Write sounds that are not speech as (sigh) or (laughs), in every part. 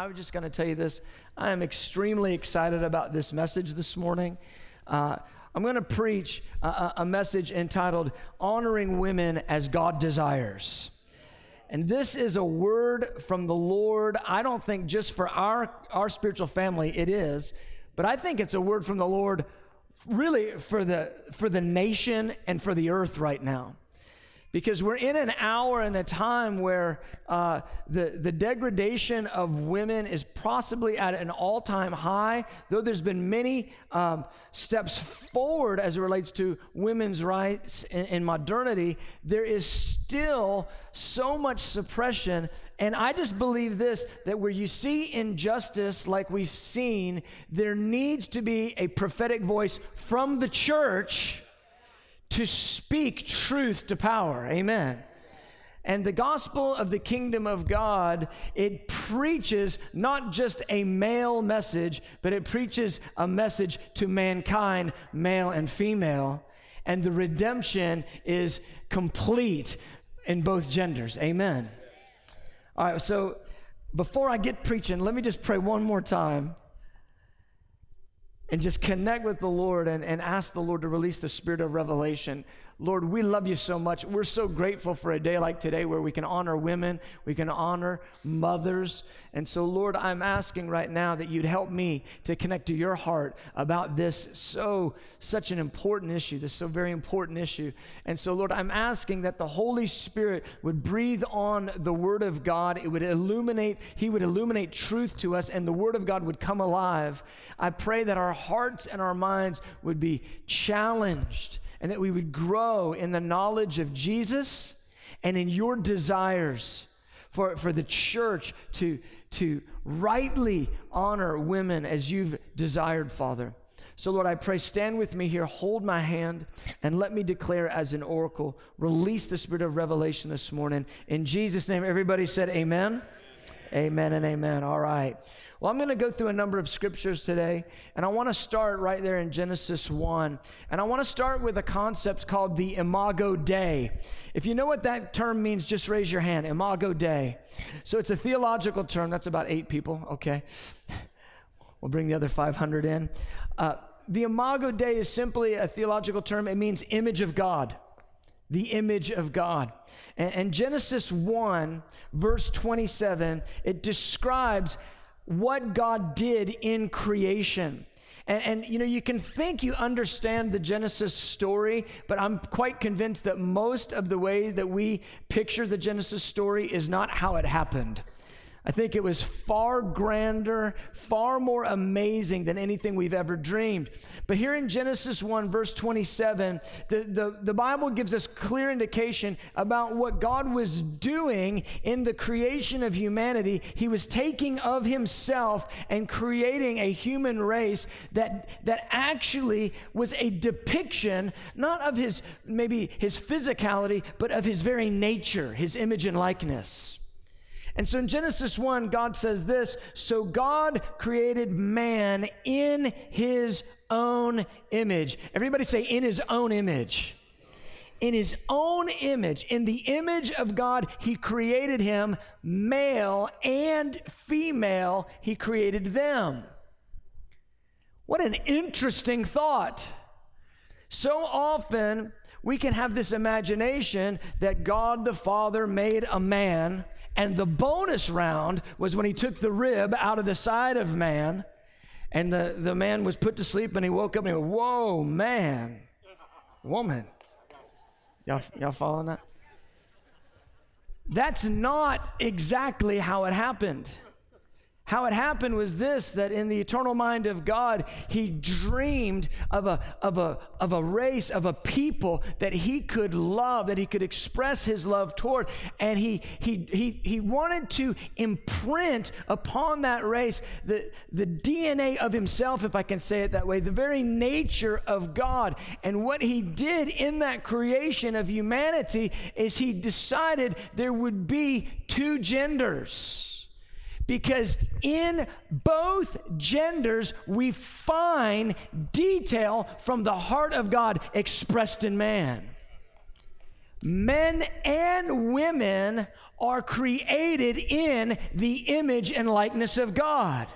I'm just going to tell you this. I am extremely excited about this message this morning. Uh, I'm going to preach a, a message entitled Honoring Women as God Desires. And this is a word from the Lord. I don't think just for our, our spiritual family, it is, but I think it's a word from the Lord really for the, for the nation and for the earth right now because we're in an hour and a time where uh, the, the degradation of women is possibly at an all-time high though there's been many um, steps forward as it relates to women's rights in, in modernity there is still so much suppression. And i just believe this that where you see injustice like we've seen there needs to be a prophetic voice from the church to speak truth to power. Amen. And the gospel of the kingdom of God, it preaches not just a male message, but it preaches a message to mankind, male and female. And the redemption is complete in both genders. Amen. All right, so before I get preaching, let me just pray one more time and just connect with the Lord and, and ask the Lord to release the spirit of revelation. Lord, we love you so much. We're so grateful for a day like today where we can honor women, we can honor mothers. And so, Lord, I'm asking right now that you'd help me to connect to your heart about this so, such an important issue, this so very important issue. And so, Lord, I'm asking that the Holy Spirit would breathe on the Word of God. It would illuminate, He would illuminate truth to us, and the Word of God would come alive. I pray that our hearts and our minds would be challenged and that we would grow in the knowledge of Jesus and in your desires for, for the church to, to rightly honor women as you've desired, Father. So, Lord, I pray, stand with me here, hold my hand, and let me declare as an oracle, release the spirit of revelation this morning. In Jesus' name, everybody said, Amen. Amen and amen. All right. Well, I'm going to go through a number of scriptures today, and I want to start right there in Genesis 1. And I want to start with a concept called the Imago Dei. If you know what that term means, just raise your hand. Imago Dei. So it's a theological term. That's about eight people. Okay. We'll bring the other 500 in. Uh, the Imago Dei is simply a theological term, it means image of God the image of God. And, Genesis 1, verse 27, it describes what God did in creation. And, and, you know, you can think you understand the Genesis story, but I'm quite convinced that most of the way that we picture the Genesis story is not how it happened. I think it was far grander, far more amazing than anything we've ever dreamed. But here in Genesis 1, verse 27, the, the, the Bible gives us clear indication about what God was doing in the creation of humanity. He was taking of himself and creating a human race that, that actually was a depiction, not of his maybe his physicality, but of his very nature, his image and likeness. And so in Genesis 1, God says this So God created man in his own image. Everybody say, in his own image. In his own image, in the image of God, he created him, male and female, he created them. What an interesting thought. So often, we can have this imagination that God the Father made a man and the bonus round was when he took the rib out of the side of man, and the, the man was put to sleep, and he woke up and he went, Whoa, man, woman. Y'all, y'all following that? That's not exactly how it happened. How it happened was this that in the eternal mind of God, he dreamed of a, of, a, of a race, of a people that he could love, that he could express his love toward. And he, he, he, he wanted to imprint upon that race the, the DNA of himself, if I can say it that way, the very nature of God. And what he did in that creation of humanity is he decided there would be two genders because in both genders we find detail from the heart of God expressed in man. Men and women are created in the image and likeness of God.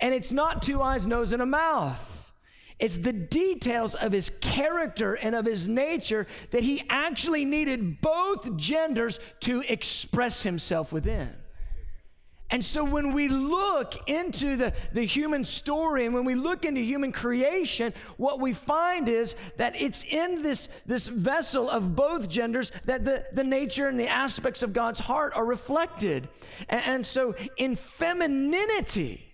And it's not two eyes, nose, and a mouth. It's the details of his character and of his nature that he actually needed both genders to express himself within. And so when we look into the, the human story and when we look into human creation, what we find is that it's in this, this vessel of both genders that the, the nature and the aspects of God's heart are reflected. And, and so in femininity,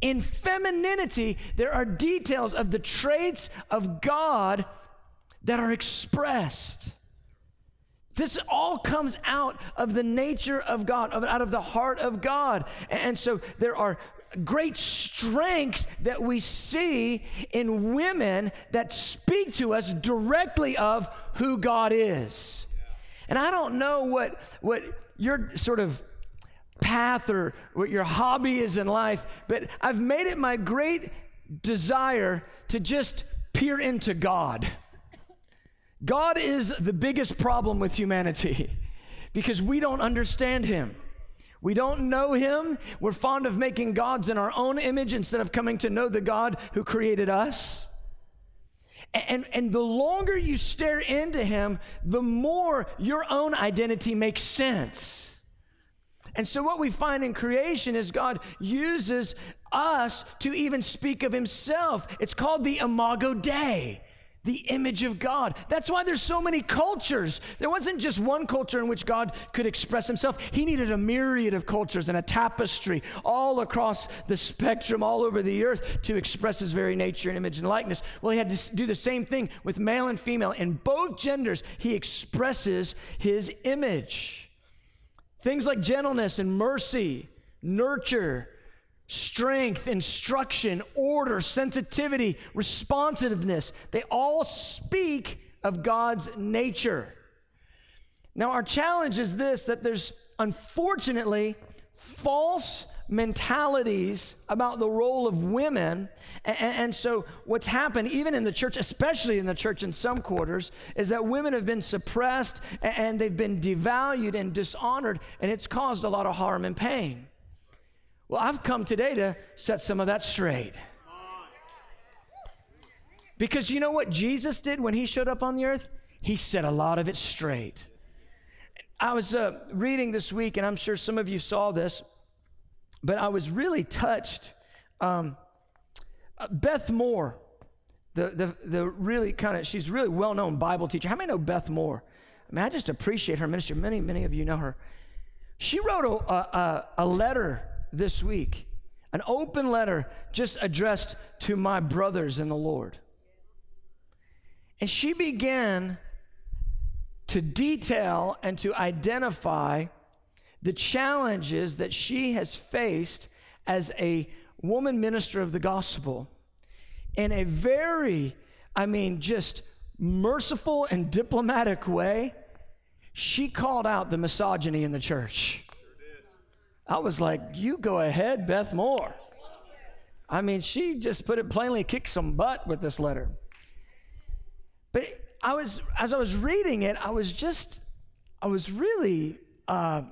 in femininity, there are details of the traits of God that are expressed. This all comes out of the nature of God, out of the heart of God. And so there are great strengths that we see in women that speak to us directly of who God is. And I don't know what, what your sort of path or what your hobby is in life, but I've made it my great desire to just peer into God. God is the biggest problem with humanity (laughs) because we don't understand Him. We don't know Him. We're fond of making gods in our own image instead of coming to know the God who created us. And, and the longer you stare into Him, the more your own identity makes sense. And so, what we find in creation is God uses us to even speak of Himself. It's called the Imago Dei the image of God. That's why there's so many cultures. There wasn't just one culture in which God could express himself. He needed a myriad of cultures and a tapestry all across the spectrum, all over the earth to express his very nature and image and likeness. Well, he had to do the same thing with male and female. In both genders, he expresses his image. Things like gentleness and mercy, nurture, strength, instruction, order, sensitivity, responsiveness. They all speak of God's nature. Now, our challenge is this that there's unfortunately false mentalities about the role of women. And, and, so, what's happened, even in the church, especially in the church in some quarters, is that women have been suppressed and they've been devalued and dishonored, and it's caused a lot of harm and pain. Well, I've come today to set some of that straight. Because you know what Jesus did when he showed up on the earth? He set a lot of it straight. I was uh, reading this week, and I'm sure some of you saw this, but I was really touched. Um, uh, Beth Moore, the, the, the really kind of, she's really well known Bible teacher. How many know Beth Moore? I mean, I just appreciate her ministry. Many, many of you know her. She wrote a, a, a letter this week an open letter just addressed to my brothers in the Lord. And she began to detail and to identify the challenges that she has faced as a woman minister of the gospel in a very, I mean, just merciful and diplomatic way. She called out the misogyny in the church. I was like, you go ahead, Beth Moore. I mean, she just put it plainly, kicked some butt with this letter. But I was, as I was reading it, I was just, I was really uh,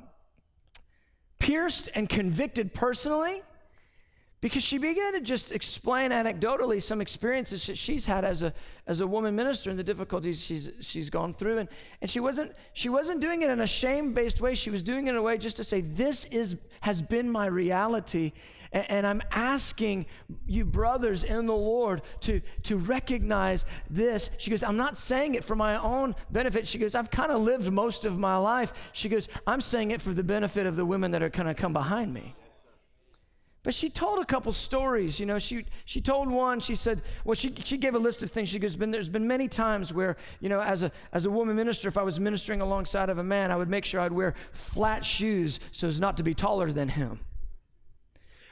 pierced and convicted personally because she began to just explain anecdotally some experiences that she's had as a as a woman minister and the difficulties she's she's gone through. And and she wasn't she wasn't doing it in a shame-based way. She was doing it in a way just to say this is has been my reality and, and I'm asking you brothers in the Lord to to recognize this. She goes I'm not saying it for my own benefit. She goes I've kind of lived most of my life. She goes I'm saying it for the benefit of the women that are going to come behind me but she told a couple stories. You know, she, she told one, she said, well, she, she gave a list of things. She goes, there's been many times where, you know, as a, as a woman minister, if I was ministering alongside of a man, I would make sure I'd wear flat shoes so as not to be taller than him.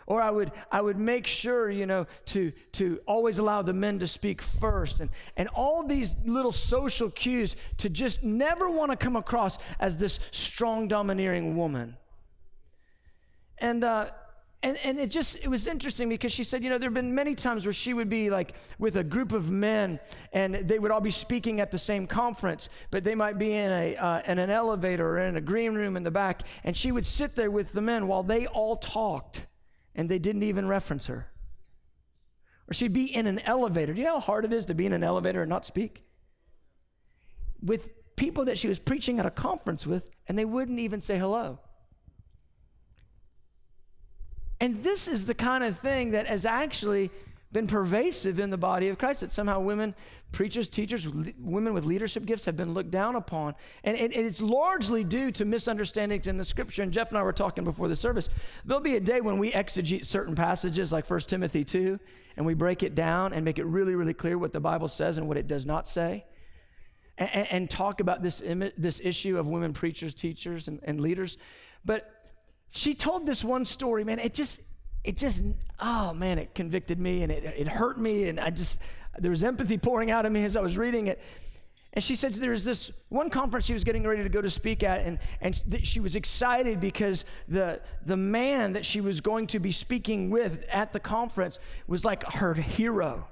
Or I would, I would make sure, you know, to, to always allow the men to speak first. And, and all these little social cues to just never want to come across as this strong, domineering woman. And, uh, and, and it just it was interesting because she said you know there have been many times where she would be like with a group of men and they would all be speaking at the same conference but they might be in a uh, in an elevator or in a green room in the back and she would sit there with the men while they all talked and they didn't even reference her. Or she'd be in an elevator. Do you know how hard it is to be in an elevator and not speak? With people that she was preaching at a conference with and they wouldn't even say hello and this is the kind of thing that has actually been pervasive in the body of Christ that somehow women, preachers, teachers, le- women with leadership gifts have been looked down upon. And it, it's largely due to misunderstandings in the scripture. And Jeff and I were talking before the service. There'll be a day when we exegete certain passages like 1 Timothy 2 and we break it down and make it really, really clear what the Bible says and what it does not say. And, and talk about this, Im- this issue of women preachers, teachers, and, and leaders. But she told this one story, man. It just, it just, oh man, it convicted me and it, it hurt me. And I just, there was empathy pouring out of me as I was reading it. And she said there was this one conference she was getting ready to go to speak at, and, and she was excited because the, the man that she was going to be speaking with at the conference was like her hero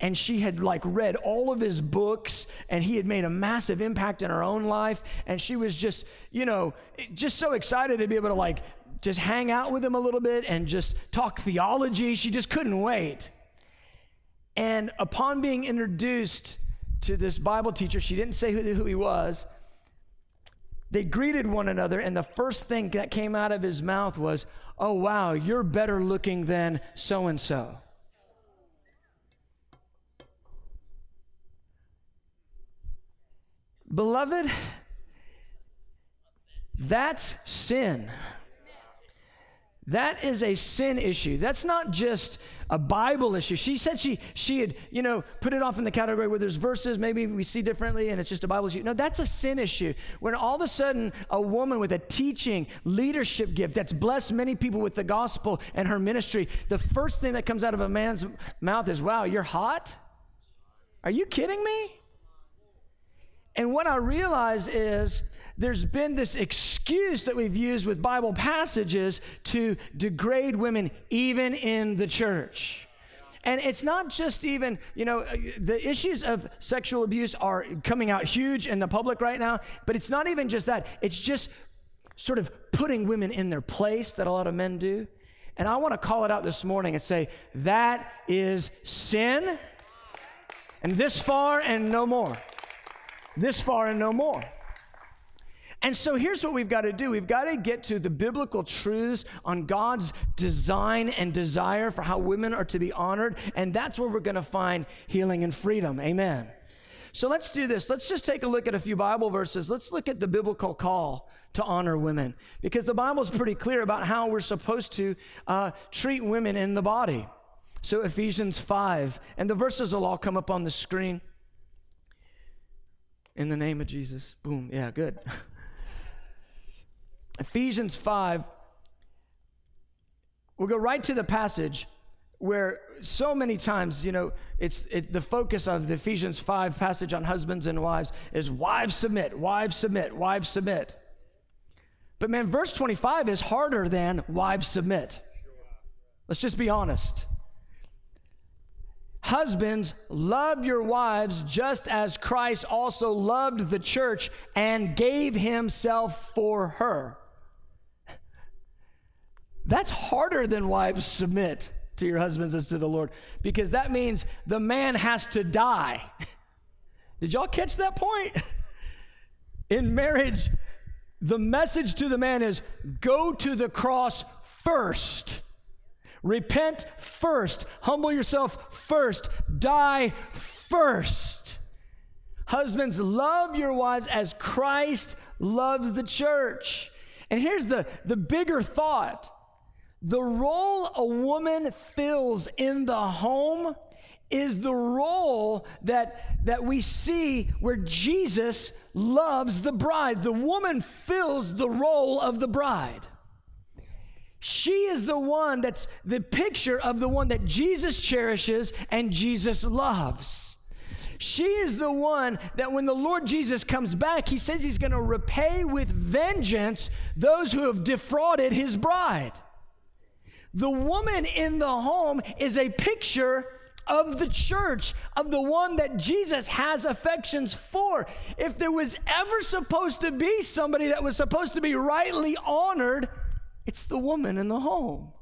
and she had like read all of his books and he had made a massive impact in her own life. And she was just you know just so excited to be able to like just hang out with him a little bit and just talk theology. She just couldn't wait. And upon being introduced to this bible teacher she didn't say who, who he was. They greeted one another and the first thing that came out of his mouth was oh wow you're better looking than so and so Beloved, that's sin. That is a sin issue. That's not just a Bible issue. She said she she had, you know, put it off in the category where there's verses maybe we see differently and it's just a Bible issue. No, that's a sin issue. When all of a sudden a woman with a teaching leadership gift that's blessed many people with the gospel and her ministry, the first thing that comes out of a man's mouth is, "Wow, you're hot?" Are you kidding me? And what I realize is there's been this excuse that we've used with Bible passages to degrade women, even in the church. And it's not just even, you know, the issues of sexual abuse are coming out huge in the public right now, but it's not even just that. It's just sort of putting women in their place that a lot of men do. And I want to call it out this morning and say, that is sin. And this far and no more this far and no more. And so here's what we've got to do we've got to get to the biblical truths on God's design and desire for how women are to be honored. And that's where we're going to find healing and freedom. Amen. So let's do this. Let's just take a look at a few Bible verses. Let's look at the biblical call to honor women because the Bible's pretty clear about how we're supposed to uh, treat women in the body. So Ephesians 5, and the verses will all come up on the screen in the name of Jesus. Boom. Yeah, good. (laughs) Ephesians 5. We'll go right to the passage where so many times, you know, it's it, the focus of the Ephesians 5 passage on husbands and wives is wives submit, wives submit, wives submit. But man, verse 25 is harder than wives submit. Let's just be honest. Husbands, love your wives just as Christ also loved the church and gave himself for her. That's harder than wives submit to your husbands as to the Lord because that means the man has to die. (laughs) Did y'all catch that point? (laughs) In marriage, the message to the man is go to the cross first. Repent first. Humble yourself first. Die first. Husbands, love your wives as Christ loves the church. And here's the, the bigger thought the role a woman fills in the home is the role that, that we see where Jesus loves the bride. The woman fills the role of the bride. She is the one that's the picture of the one that Jesus cherishes and Jesus loves. She is the one that when the Lord Jesus comes back, he says he's going to repay with vengeance those who have defrauded his bride. The woman in the home is a picture of the church, of the one that Jesus has affections for. If there was ever supposed to be somebody that was supposed to be rightly honored, it's the woman in the home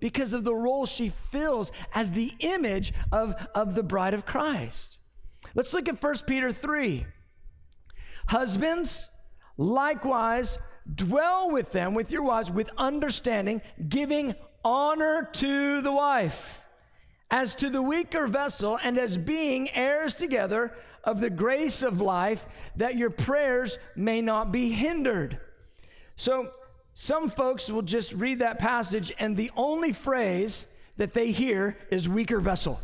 because of the role she fills as the image of, of the bride of Christ. Let's look at 1 Peter 3. Husbands, likewise, dwell with them, with your wives, with understanding, giving honor to the wife as to the weaker vessel, and as being heirs together of the grace of life, that your prayers may not be hindered. So, some folks will just read that passage, and the only phrase that they hear is weaker vessel.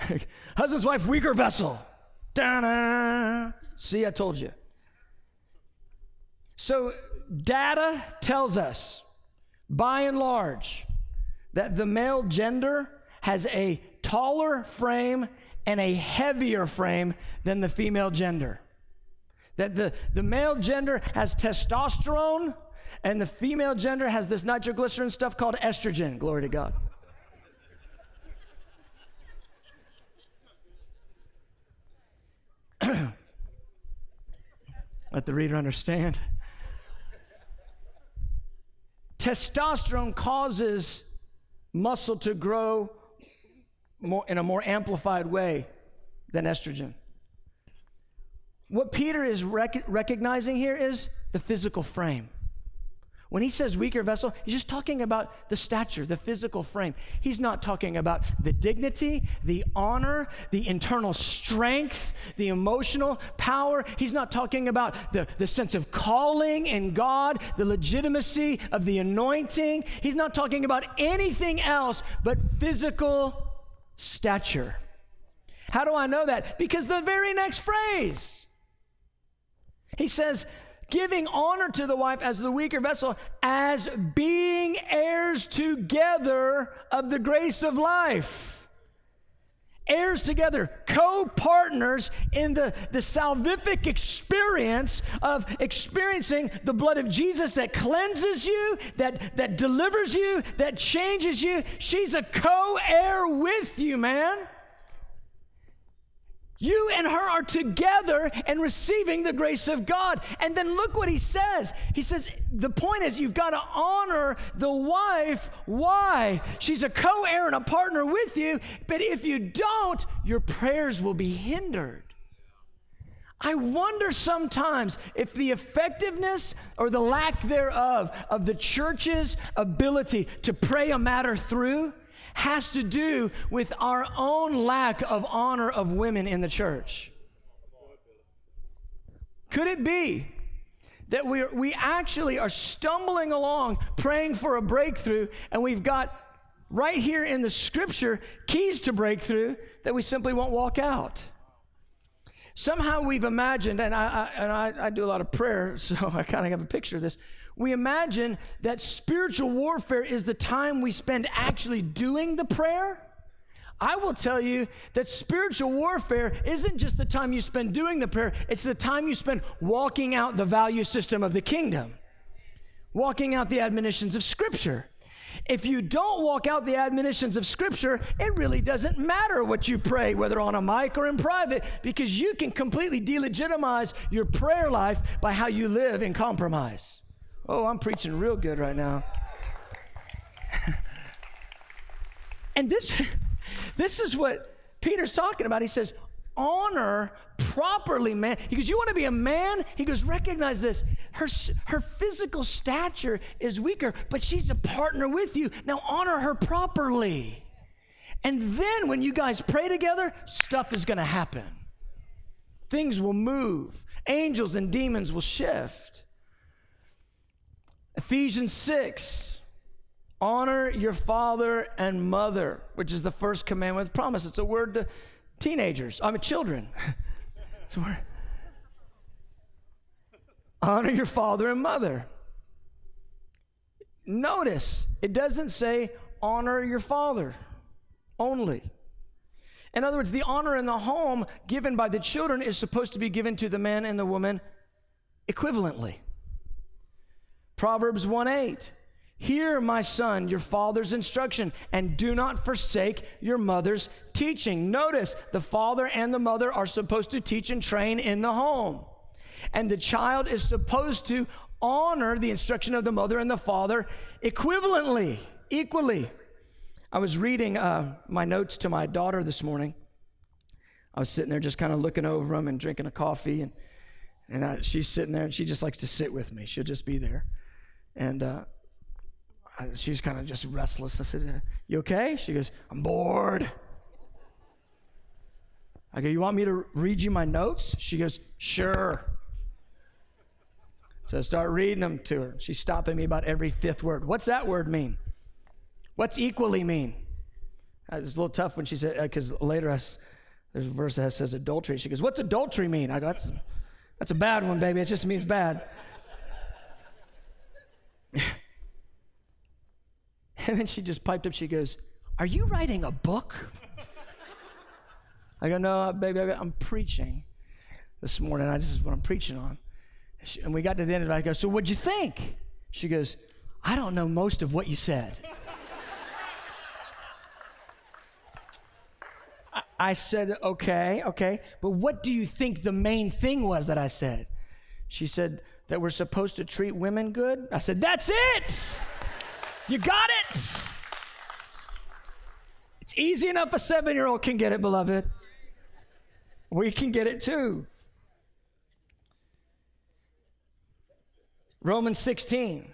(laughs) Husband's wife, weaker vessel. Da-da. See, I told you. So, data tells us, by and large, that the male gender has a taller frame and a heavier frame than the female gender. That the, the male gender has testosterone and the female gender has this nitroglycerin stuff called estrogen. Glory to God. (clears throat) Let the reader understand. Testosterone causes muscle to grow more, in a more amplified way than estrogen. What Peter is rec- recognizing here is the physical frame. When he says weaker vessel, he's just talking about the stature, the physical frame. He's not talking about the dignity, the honor, the internal strength, the emotional power. He's not talking about the, the sense of calling in God, the legitimacy of the anointing. He's not talking about anything else but physical stature. How do I know that? Because the very next phrase, he says, giving honor to the wife as the weaker vessel, as being heirs together of the grace of life. Heirs together, co partners in the, the salvific experience of experiencing the blood of Jesus that cleanses you, that, that delivers you, that changes you. She's a co heir with you, man. You and her are together and receiving the grace of God. And then look what he says. He says, the point is, you've got to honor the wife. Why? She's a co heir and a partner with you. But if you don't, your prayers will be hindered. I wonder sometimes if the effectiveness or the lack thereof of the church's ability to pray a matter through has to do with our own lack of honor of women in the church. Could it be that we we actually are stumbling along praying for a breakthrough and we've got right here in the scripture keys to breakthrough that we simply won't walk out? Somehow we've imagined, and I, I and I, I do a lot of prayer, (laughs) so I kind of have a picture of this we imagine that spiritual warfare is the time we spend actually doing the prayer. I will tell you that spiritual warfare isn't just the time you spend doing the prayer, it's the time you spend walking out the value system of the kingdom, walking out the admonitions of Scripture. If you don't walk out the admonitions of Scripture, it really doesn't matter what you pray, whether on a mic or in private, because you can completely delegitimize your prayer life by how you live in compromise. Oh, I'm preaching real good right now. (laughs) and this, (laughs) this is what Peter's talking about. He says, honor properly, man. He goes, You want to be a man? He goes, Recognize this. Her, her physical stature is weaker, but she's a partner with you. Now honor her properly. And then when you guys pray together, stuff is going to happen. Things will move, angels and demons will shift. Ephesians 6 honor your father and mother, which is the first commandment with promise. It's a word to teenagers, I mean, children. (laughs) it's a word. Honor your father and mother. Notice, it doesn't say honor your father only. In other words, the honor in the home given by the children is supposed to be given to the man and the woman equivalently. Proverbs 1 8. Hear, my son, your father's instruction, and do not forsake your mother's teaching. Notice the father and the mother are supposed to teach and train in the home. And the child is supposed to honor the instruction of the mother and the father equivalently, equally. I was reading uh, my notes to my daughter this morning. I was sitting there just kind of looking over them and drinking a coffee, and, and I, she's sitting there and she just likes to sit with me. She'll just be there. And uh, she's kind of just restless. I said, You okay? She goes, I'm bored. I go, You want me to read you my notes? She goes, Sure. So I start reading them to her. She's stopping me about every fifth word. What's that word mean? What's equally mean? It was a little tough when she said, because uh, later I, there's a verse that says adultery. She goes, What's adultery mean? I go, That's, that's a bad one, baby. It just means bad. (laughs) And then she just piped up, she goes, Are you writing a book? I go, No, baby, I'm preaching this morning. I, this is what I'm preaching on. And we got to the end of it. I go, So what'd you think? She goes, I don't know most of what you said. (laughs) I said, Okay, okay, but what do you think the main thing was that I said? She said, That we're supposed to treat women good. I said, That's it. You got it. It's easy enough a seven year old can get it, beloved. We can get it too. Romans 16,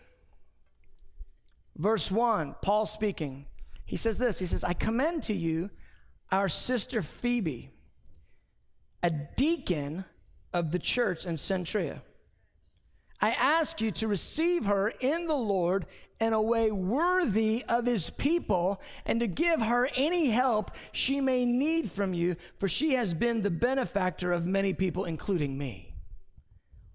verse 1, Paul speaking. He says this He says, I commend to you our sister Phoebe, a deacon of the church in Cenchrea. I ask you to receive her in the Lord in a way worthy of his people and to give her any help she may need from you, for she has been the benefactor of many people, including me.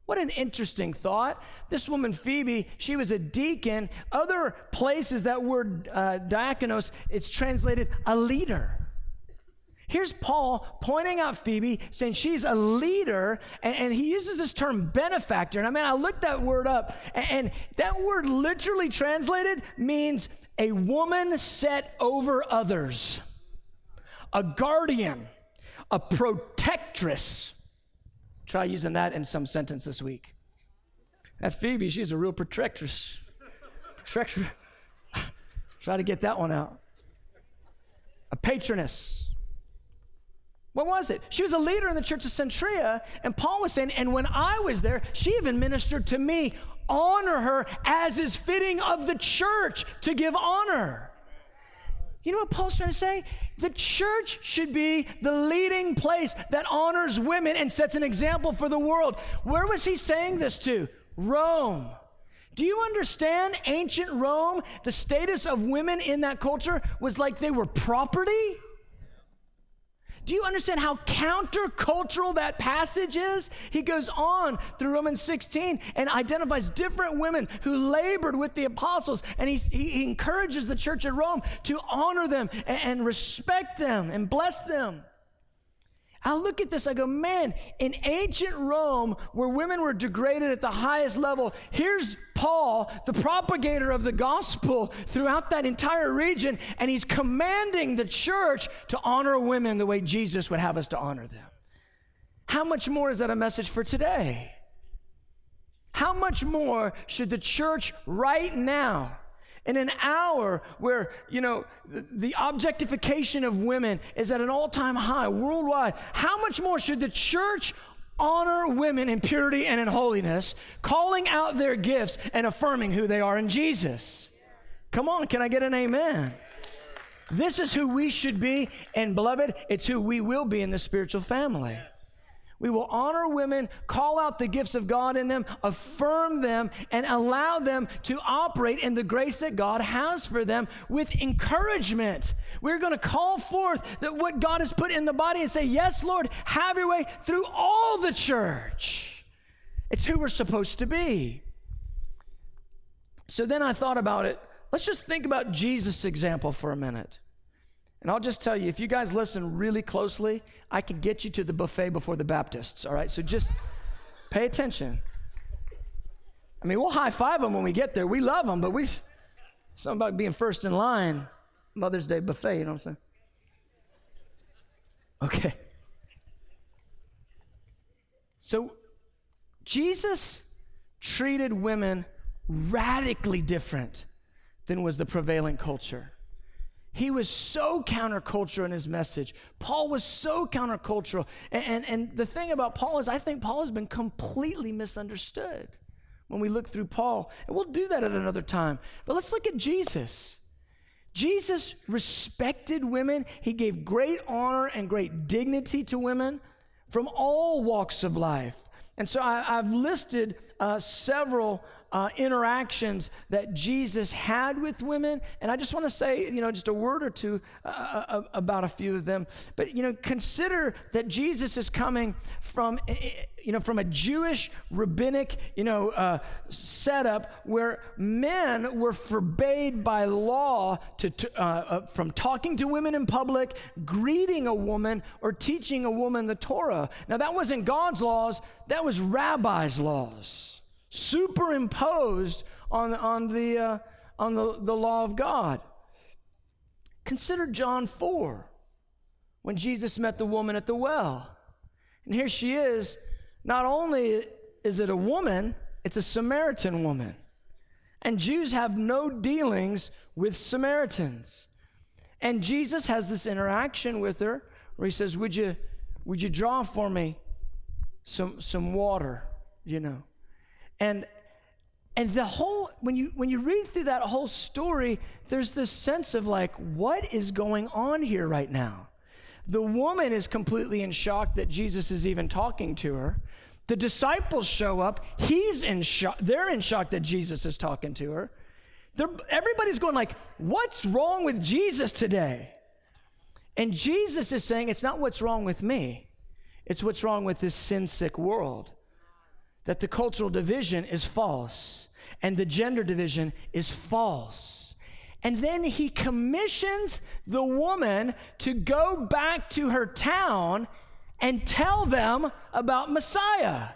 What an interesting thought. This woman, Phoebe, she was a deacon. Other places, that word uh, diakonos, it's translated a leader. Here's Paul pointing out Phoebe, saying she's a leader, and, and, he uses this term benefactor. And I mean, I looked that word up, and, and that word literally translated means a woman set over others, a guardian, a protectress. Try using that in some sentence this week. That Phoebe, she's a real protectress. (laughs) Try to get that one out. A patroness what was it? She was a leader in the church of Cenchrea, and Paul was saying, and when I was there, she even ministered to me. Honor her as is fitting of the church to give honor. You know what Paul's trying to say? The church should be the leading place that honors women and sets an example for the world. Where was he saying this to? Rome. Do you understand ancient Rome? The status of women in that culture was like they were property. Do you understand how countercultural that passage is? He goes on through Romans 16 and identifies different women who labored with the apostles, and he, he encourages the church at Rome to honor them and, and respect them and bless them. I look at this, I go, man, in ancient Rome, where women were degraded at the highest level, here's Paul, the propagator of the gospel throughout that entire region, and he's commanding the church to honor women the way Jesus would have us to honor them. How much more is that a message for today? How much more should the church right now in an hour where, you know, the objectification of women is at an all time high worldwide, how much more should the church honor women in purity and in holiness, calling out their gifts and affirming who they are in Jesus? Come on, can I get an amen? This is who we should be, and beloved, it's who we will be in the spiritual family. We will honor women, call out the gifts of God in them, affirm them, and allow them to operate in the grace that God has for them with encouragement. We're going to call forth that what God has put in the body and say, Yes, Lord, have your way through all the church. It's who we're supposed to be. So then I thought about it. Let's just think about Jesus' example for a minute. And I'll just tell you, if you guys listen really closely, I can get you to the buffet before the Baptists, all right? So just pay attention. I mean, we'll high five them when we get there. We love them, but we Something about being first in line. Mother's Day buffet, you know what I'm saying? Okay. So Jesus treated women radically different than was the prevailing culture. He was so countercultural in his message. Paul was so countercultural. And, and, and, the thing about Paul is, I think Paul has been completely misunderstood when we look through Paul. And we'll do that at another time. But let's look at Jesus. Jesus respected women, he gave great honor and great dignity to women from all walks of life. And so I, have listed uh, several uh, interactions that Jesus had with women. And I just want to say, you know, just a word or two uh, uh, uh, about a few of them. But, you know, consider that Jesus is coming from, eh, eh, you know, from a Jewish rabbinic, you know, uh, setup where men were forbade by law to, to uh, from talking to women in public, greeting a woman, or teaching a woman the Torah. Now, that wasn't God's laws, that was rabbis' laws superimposed on, on, the, uh, on the, the law of God. Consider John 4 when Jesus met the woman at the well. And here she is. Not only is it a woman, it's a Samaritan woman. And Jews have no dealings with Samaritans. And Jesus has this interaction with her where he says, Would you, would you draw for me some, some water? You know. And and the whole when you when you read through that whole story, there's this sense of like, what is going on here right now? The woman is completely in shock that Jesus is even talking to her. The disciples show up. He's in shock. They're in shock that Jesus is talking to her. They're, everybody's going like, "What's wrong with Jesus today?" And Jesus is saying, "It's not what's wrong with me. It's what's wrong with this sin-sick world." That the cultural division is false and the gender division is false. And then he commissions the woman to go back to her town and tell them about Messiah.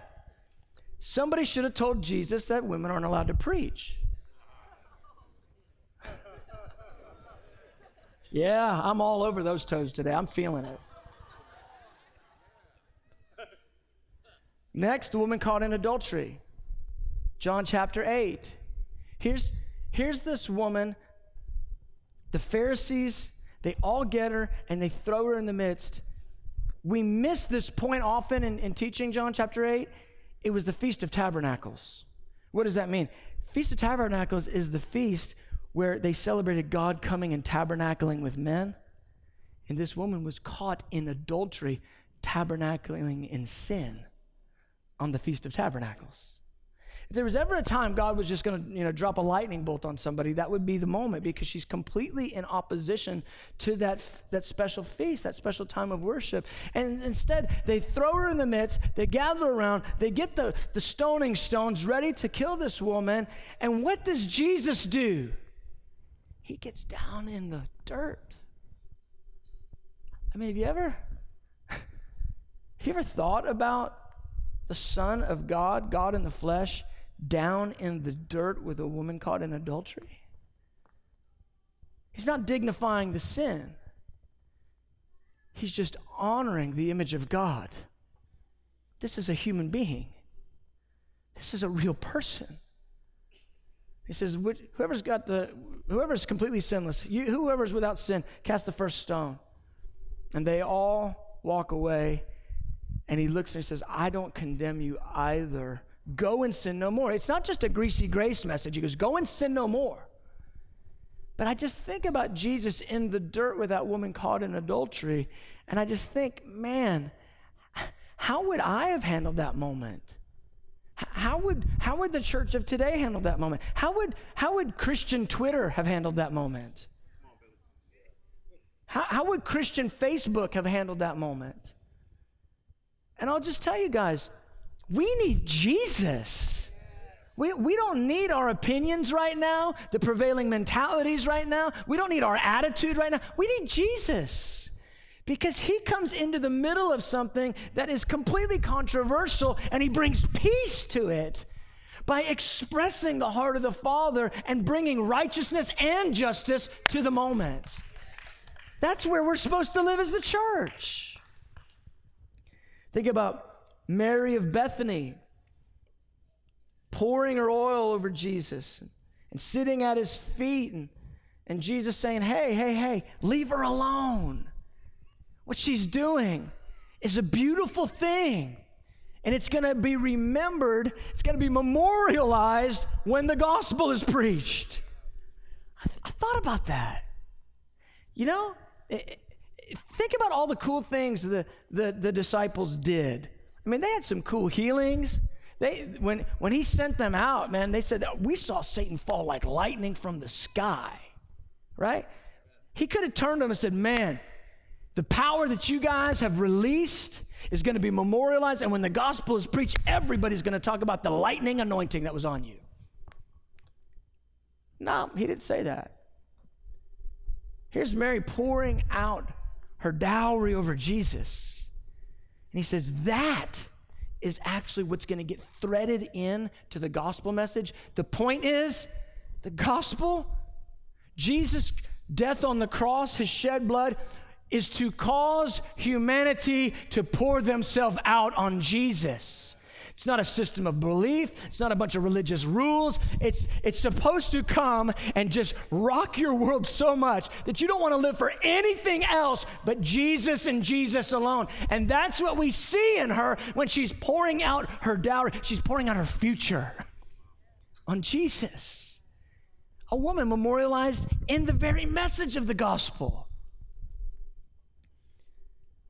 Somebody should have told Jesus that women aren't allowed to preach. Yeah, I'm all over those toes today. I'm feeling it. Next, the woman caught in adultery. John chapter 8. Here's, here's this woman. The Pharisees, they all get her and they throw her in the midst. We miss this point often in, in teaching John chapter 8. It was the Feast of Tabernacles. What does that mean? Feast of Tabernacles is the feast where they celebrated God coming and tabernacling with men. And this woman was caught in adultery, tabernacling in sin on the Feast of Tabernacles. If there was ever a time God was just going to, you know, drop a lightning bolt on somebody, that would be the moment because she's completely in opposition to that, that special feast, that special time of worship. And instead, they throw her in the midst, they gather around, they get the, the stoning stones ready to kill this woman. And what does Jesus do? He gets down in the dirt. I mean, have you ever (laughs) have you ever thought about the Son of God, God in the flesh, down in the dirt with a woman caught in adultery? He's not dignifying the sin. He's just honoring the image of God. This is a human being. This is a real person. He says, whoever's got the, whoever's completely sinless, you, whoever's without sin, cast the first stone. And they all walk away and he looks and he says, I don't condemn you either. Go and sin no more. It's not just a greasy grace message. He goes, Go and sin no more. But I just think about Jesus in the dirt with that woman caught in adultery, and I just think, man, how would I have handled that moment? How would, how would the church of today handle that moment? How would, how would Christian Twitter have handled that moment? How, how would Christian Facebook have handled that moment? And I'll just tell you guys, we need Jesus. We, we don't need our opinions right now, the prevailing mentalities right now. We don't need our attitude right now. We need Jesus because he comes into the middle of something that is completely controversial and he brings peace to it. by expressing the heart of the Father and bringing righteousness and justice to the moment. That's where we're supposed to live as the church. Think about Mary of Bethany pouring her oil over Jesus and sitting at his feet and, and Jesus saying, Hey, hey, hey, leave her alone. What she's doing is a beautiful thing. And it's going to be remembered, it's going to be memorialized when the gospel is preached. I, th- I thought about that. You know, think about all the cool things the, the, the disciples did. I mean, they had some cool healings. They, when, when he sent them out, man, they said, We saw Satan fall like lightning from the sky, right? He could have turned them and said, Man, the power that you guys have released is going to be memorialized. And when the gospel is preached, everybody's going to talk about the lightning anointing that was on you. No, he didn't say that. Here's Mary pouring out her dowry over Jesus. And he says, That is actually what's going to get threaded in to the gospel message. The point is, the gospel, Jesus' death on the cross, his shed blood, is to cause humanity to pour themselves out on Jesus. It's not a system of belief. It's not a bunch of religious rules. It's, it's supposed to come and just rock your world so much that you don't want to live for anything else but Jesus and Jesus alone. And that's what we see in her when she's pouring out her dowry. She's pouring out her future (laughs) on Jesus. A woman memorialized in the very message of the gospel.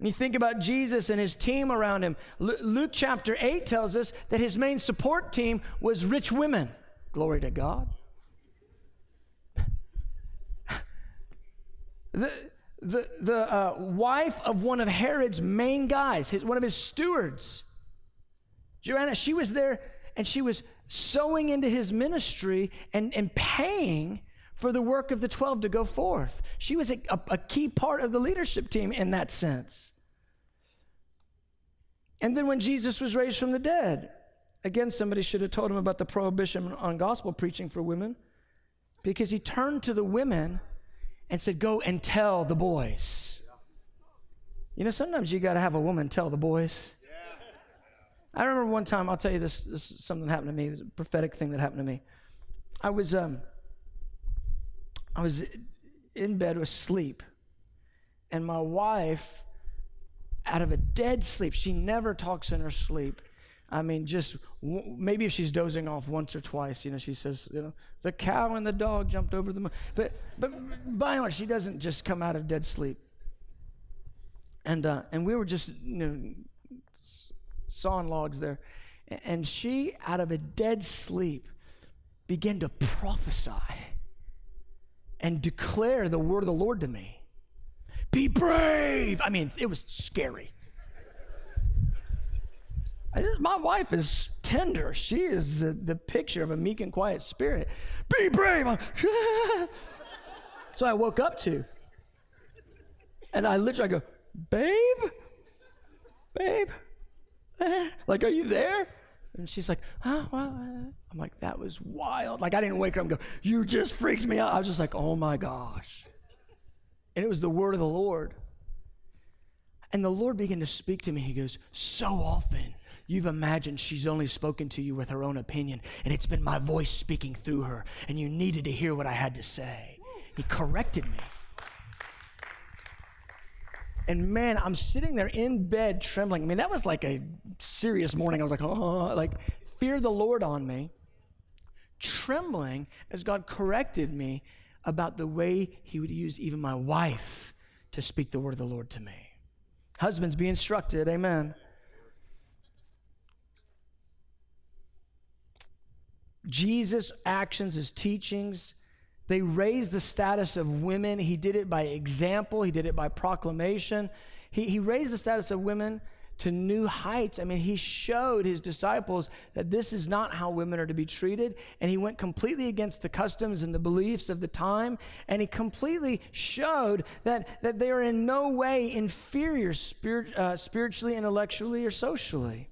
And you think about Jesus and his team around him. Luke chapter 8 tells us that his main support team was rich women. Glory to God. (laughs) The, the, the uh, wife of one of Herod's main guys, his, one of his stewards, Joanna, she was there and she was sowing into his ministry and, and paying for the work of the 12 to go forth. She was a, a, a key part of the leadership team in that sense. And then when Jesus was raised from the dead, again, somebody should have told him about the prohibition on gospel preaching for women because he turned to the women and said, Go and tell the boys. You know, sometimes you got to have a woman tell the boys. I remember one time, I'll tell you this, this something happened to me. It was a prophetic thing that happened to me. I was, um, I was in bed with sleep, and my wife out of a dead sleep. She never talks in her sleep. I mean, just w- maybe if she's dozing off once or twice, you know, she says, you know, the cow and the dog jumped over the moon. But, but by and large, she doesn't just come out of dead sleep. And, uh, and we were just, you know, sawing logs there. And she, out of a dead sleep, began to prophesy and declare the word of the Lord to me. Be brave. I mean, it was scary. My wife is tender. She is the, the picture of a meek and quiet spirit. Be brave. (laughs) so I woke up to. And I literally go, babe? Babe? (laughs) like, are you there? And she's like, oh, well, uh, I'm like, that was wild. Like, I didn't wake her up and go, you just freaked me out. I was just like, oh my gosh. And it was the word of the Lord. And the Lord began to speak to me. He goes, So often you've imagined she's only spoken to you with her own opinion, and it's been my voice speaking through her, and you needed to hear what I had to say. He corrected me. And man, I'm sitting there in bed trembling. I mean, that was like a serious morning. I was like, oh, like fear the Lord on me, trembling as God corrected me about the way he would use even my wife to speak the word of the Lord to me. Husbands, be instructed. Amen. Jesus' actions, his teachings, they raised the status of women. He did it by example, he did it by proclamation. He, he raised the status of women to new heights. I mean, he showed his disciples that this is not how women are to be treated. And he went completely against the customs and the beliefs of the time. And he completely showed that, that they are in no way inferior spirit, uh, spiritually, intellectually, or socially.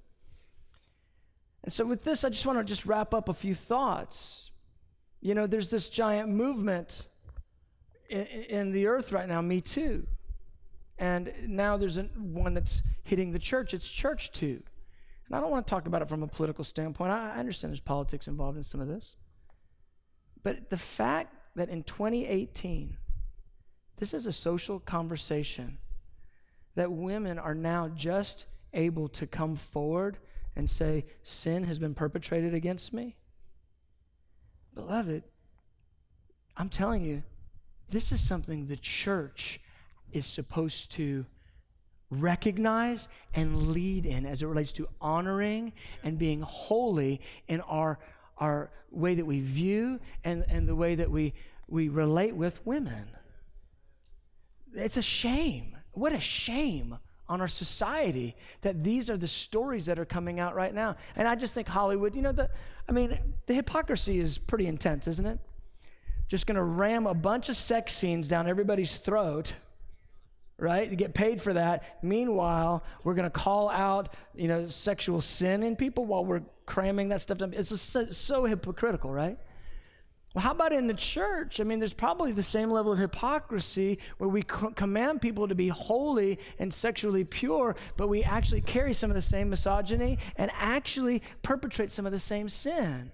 And so, with this, I just want to just wrap up a few thoughts. You know, there's this giant movement in, in the earth right now, Me Too. And now there's a, one that's hitting the church. It's church too. And I don't want to talk about it from a political standpoint. I, I understand there's politics involved in some of this. But the fact that in 2018, this is a social conversation that women are now just able to come forward and say, Sin has been perpetrated against me. Beloved, I'm telling you, this is something the church is supposed to recognize and lead in as it relates to honoring and being holy in our, our way that we view and, and the way that we, we relate with women. It's a shame. What a shame on our society that these are the stories that are coming out right now. And I just think Hollywood, you know, the, I mean, the hypocrisy is pretty intense, isn't it? Just gonna ram a bunch of sex scenes down everybody's throat right? To get paid for that. Meanwhile, we're going to call out, you know, sexual sin in people while we're cramming that stuff down. It's so, so hypocritical, right? Well, how about in the church? I mean, there's probably the same level of hypocrisy where we command people to be holy and sexually pure, but we actually carry some of the same misogyny and actually perpetrate some of the same sin.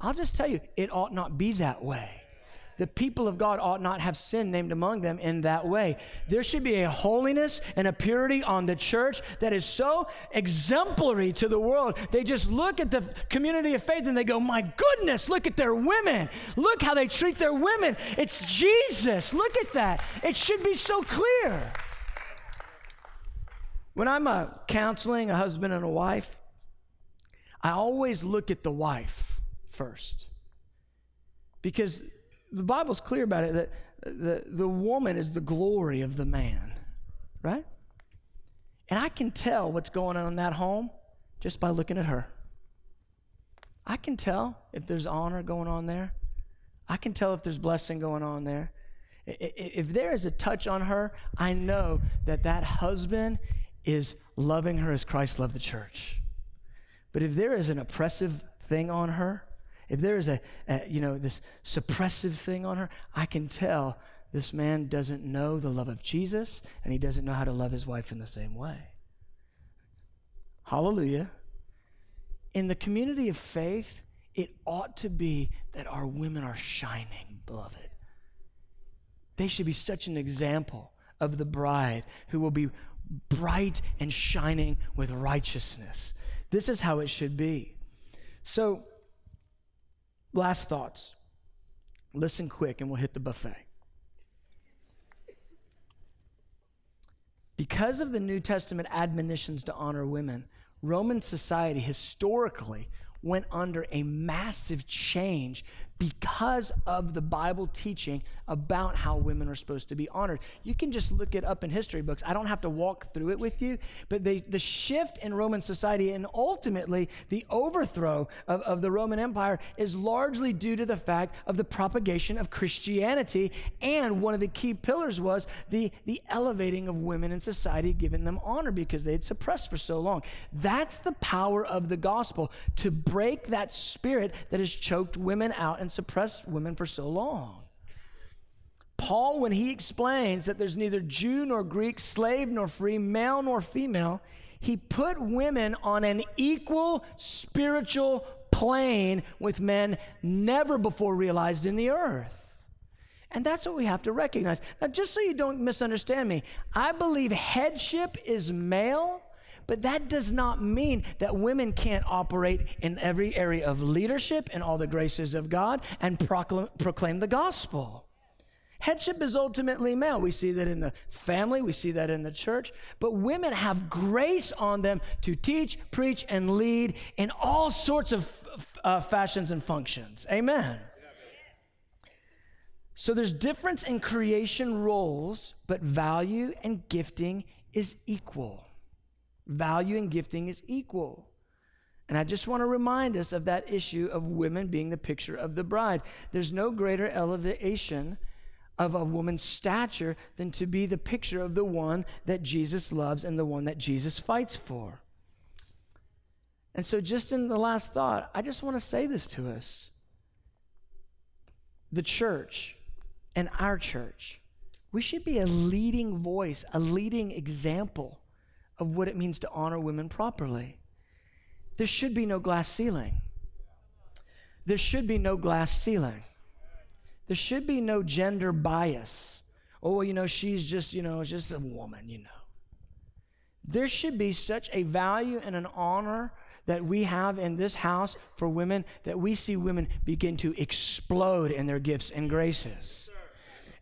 I'll just tell you, it ought not be that way the people of God ought not have sin named among them in that way. There should be a holiness and a purity on the church that is so exemplary to the world. They just look at the community of faith and they go, My goodness, look at their women. Look how they treat their women. It's Jesus. Look at that. It should be so clear. When I'm counseling a husband and a wife, I always look at the wife first. Because the Bible's clear about it that the, the woman is the glory of the man, right? And I can tell what's going on in that home just by looking at her. I can tell if there's honor going on there. I can tell if there's blessing going on there. If there is a touch on her, I know that that husband is loving her as Christ loved the church. But if there is an oppressive thing on her, if there is a, a, you know, this suppressive thing on her, I can tell this man doesn't know the love of Jesus and he doesn't know how to love his wife in the same way. Hallelujah. In the community of faith, it ought to be that our women are shining, beloved. They should be such an example of the bride who will be bright and shining with righteousness. This is how it should be. So, Last thoughts. Listen quick and we'll hit the buffet. Because of the New Testament admonitions to honor women, Roman society historically went under a massive change because of the Bible teaching about how women are supposed to be honored. You can just look it up in history books. I don't have to walk through it with you, but they, the shift in Roman society and ultimately the overthrow of, of the Roman Empire is largely due to the fact of the propagation of Christianity. And one of the key pillars was the, the elevating of women in society, giving them honor because they had suppressed for so long. That's the power of the gospel to break that spirit that has choked women out and suppressed women for so long. Paul, when he explains that there's neither Jew nor Greek, slave nor free, male nor female, he put women on an equal spiritual plane with men never before realized in the earth. And that's what we have to recognize. Now, just so you don't misunderstand me, I believe headship is male but that does not mean that women can't operate in every area of leadership and all the graces of God and proclaim, proclaim the gospel. Headship is ultimately male. We see that in the family, we see that in the church. But women have grace on them to teach, preach, and lead in all sorts of uh, fashions and functions. Amen. So there's difference in creation roles, but value and gifting is equal. Value and gifting is equal. And I just want to remind us of that issue of women being the picture of the bride. There's no greater elevation of a woman's stature than to be the picture of the one that Jesus loves and the one that Jesus fights for. And so, just in the last thought, I just want to say this to us the church and our church, we should be a leading voice, a leading example of what it means to honor women properly. There should be no glass ceiling. There should be no glass ceiling. There should be no gender bias. Oh, well, you know, she's just, you know, just a woman, you know. There should be such a value and an honor that we have in this house for women that we see women begin to explode in their gifts and graces.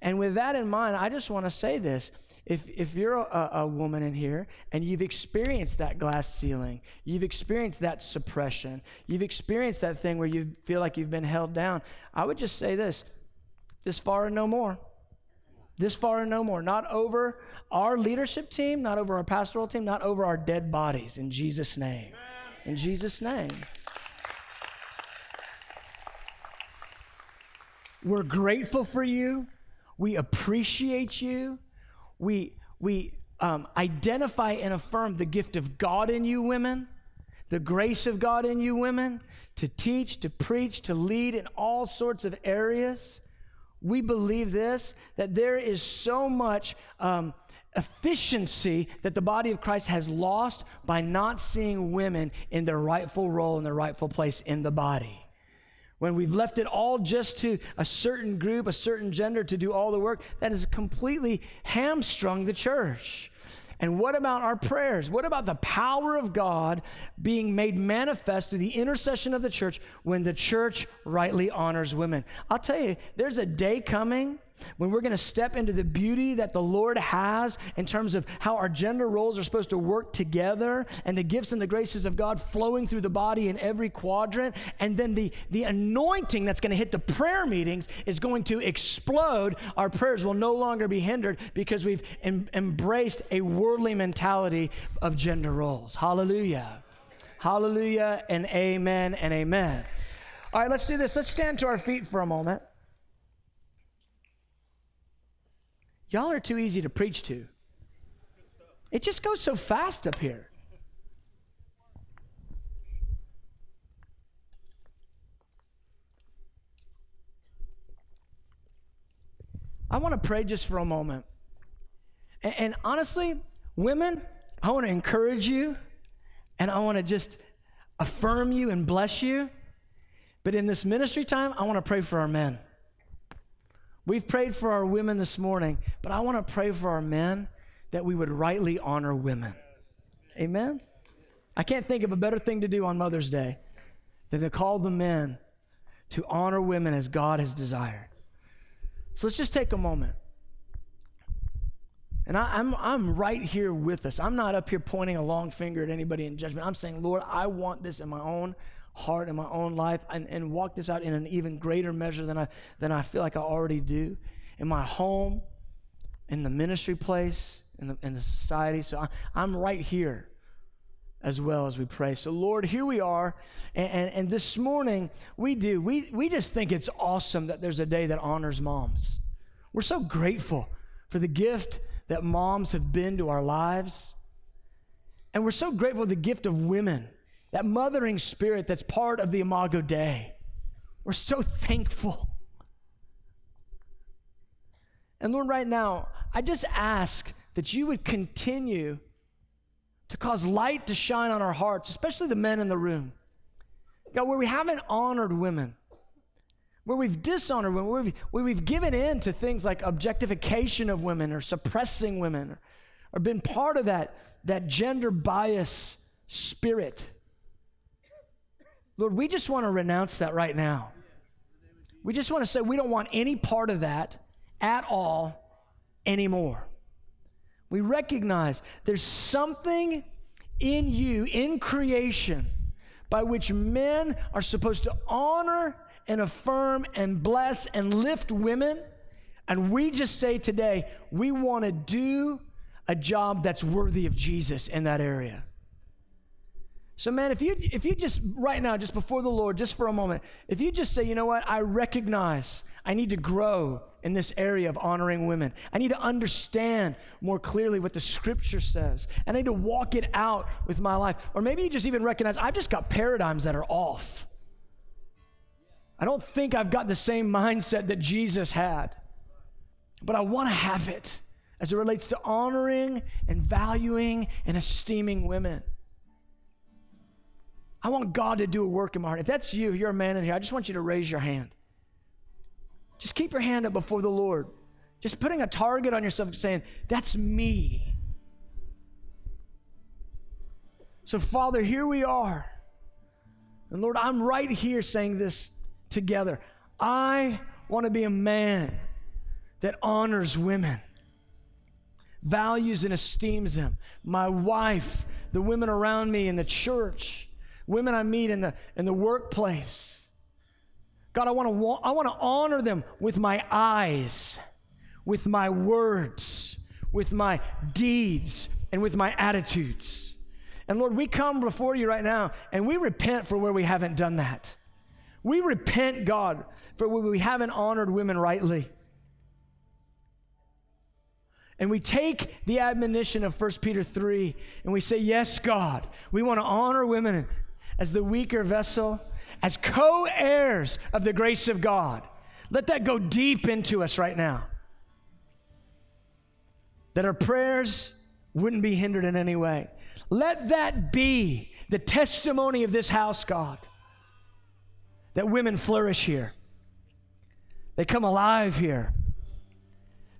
And with that in mind, I just want to say this. If, if you're a, a, woman in here and you've experienced that glass ceiling, you've experienced that suppression, you've experienced that thing where you feel like you've been held down, I would just say this this far and no more. This far and no more. Not over our leadership team, not over our pastoral team, not over our dead bodies. In Jesus' name. In Jesus' name. We're grateful for you. We appreciate you. We, we um, identify and affirm the gift of God in you, women, the grace of God in you, women, to teach, to preach, to lead in all sorts of areas. We believe this that there is so much um, efficiency that the body of Christ has lost by not seeing women in their rightful role in their rightful place in the body. When we've left it all just to a certain group, a certain gender to do all the work, that has completely hamstrung the church. And what about our prayers? What about the power of God being made manifest through the intercession of the church when the church rightly honors women? I'll tell you, there's a day coming when we're going to step into the beauty that the Lord has in terms of how our gender roles are supposed to work together and the gifts and the graces of God flowing through the body in every quadrant. And then the, the anointing that's going to hit the prayer meetings is going to explode. Our prayers will no longer be hindered because we've em- embraced a worldly mentality of gender roles. Hallelujah. Hallelujah and amen and amen. All right, let's do this. Let's stand to our feet for a moment. Y'all are too easy to preach to. It just goes so fast up here. I want to pray just for a moment. And, and, honestly, women, I want to encourage you and I want to just affirm you and bless you. But in this ministry time, I want to pray for our men. We've prayed for our women this morning, but I want to pray for our men that we would rightly honor women. Amen? I can't think of a better thing to do on Mother's Day than to call the men to honor women as God has desired. So let's just take a moment. And I, am I'm, I'm right here with us. I'm not up here pointing a long finger at anybody in judgment. I'm saying, Lord, I want this in my own heart in my own life and, and walk this out in an even greater measure than I, than I feel like I already do in my home, in the ministry place, in the, in the society. So I, I'm right here as well as we pray. So, Lord, here we are. And, and, and, this morning, we do. We, we just think it's awesome that there's a day that honors moms. We're so grateful for the gift that moms have been to our lives. And we're so grateful for the gift of women that mothering spirit that's part of the Imago Dei. We're so thankful. And Lord, right now, I just ask that you would continue to cause light to shine on our hearts, especially the men in the room. God, where we haven't honored women, where we've dishonored women, where we've, where we've given in to things like objectification of women or suppressing women or, or been part of that, that gender bias spirit. Lord, we just want to renounce that right now. We just want to say we don't want any part of that at all anymore. We recognize there's something in you, in creation, by which men are supposed to honor and affirm and bless and lift women. And we just say today, we want to do a job that's worthy of Jesus in that area. So, man, if you if you just right now, just before the Lord, just for a moment, if you just say, you know what, I recognize I need to grow in this area of honoring women. I need to understand more clearly what the scripture says. And I need to walk it out with my life. Or maybe you just even recognize I've just got paradigms that are off. I don't think I've got the same mindset that Jesus had, but I want to have it as it relates to honoring and valuing and esteeming women. I want God to do a work in my heart. If that's you, you're a man in here, I just want you to raise your hand. Just keep your hand up before the Lord. Just putting a target on yourself saying, That's me. So, Father, here we are. And Lord, I'm right here saying this together. I want to be a man that honors women, values and esteems them. My wife, the women around me in the church, women I meet in the, in the workplace. God, I want to I want to honor them with my eyes, with my words, with my deeds, and with my attitudes. And Lord, we come before you right now and we repent for where we haven't done that. We repent, God, for where we haven't honored women rightly. And we take the admonition of 1 Peter 3 and we say, Yes, God, we want to honor women as the weaker vessel, as co heirs of the grace of God. Let that go deep into us right now. That our prayers wouldn't be hindered in any way. Let that be the testimony of this house, God, that women flourish here. They come alive here.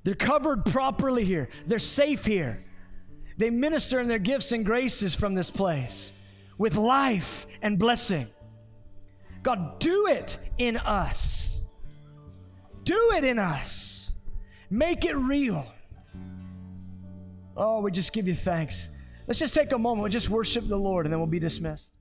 They're covered properly here. They're safe here. They minister in their gifts and graces from this place with life and blessing. God, do it in us. Do it in us. Make it real. Oh, we just give you thanks. Let's just take a moment. We'll just worship the Lord and then we'll be dismissed.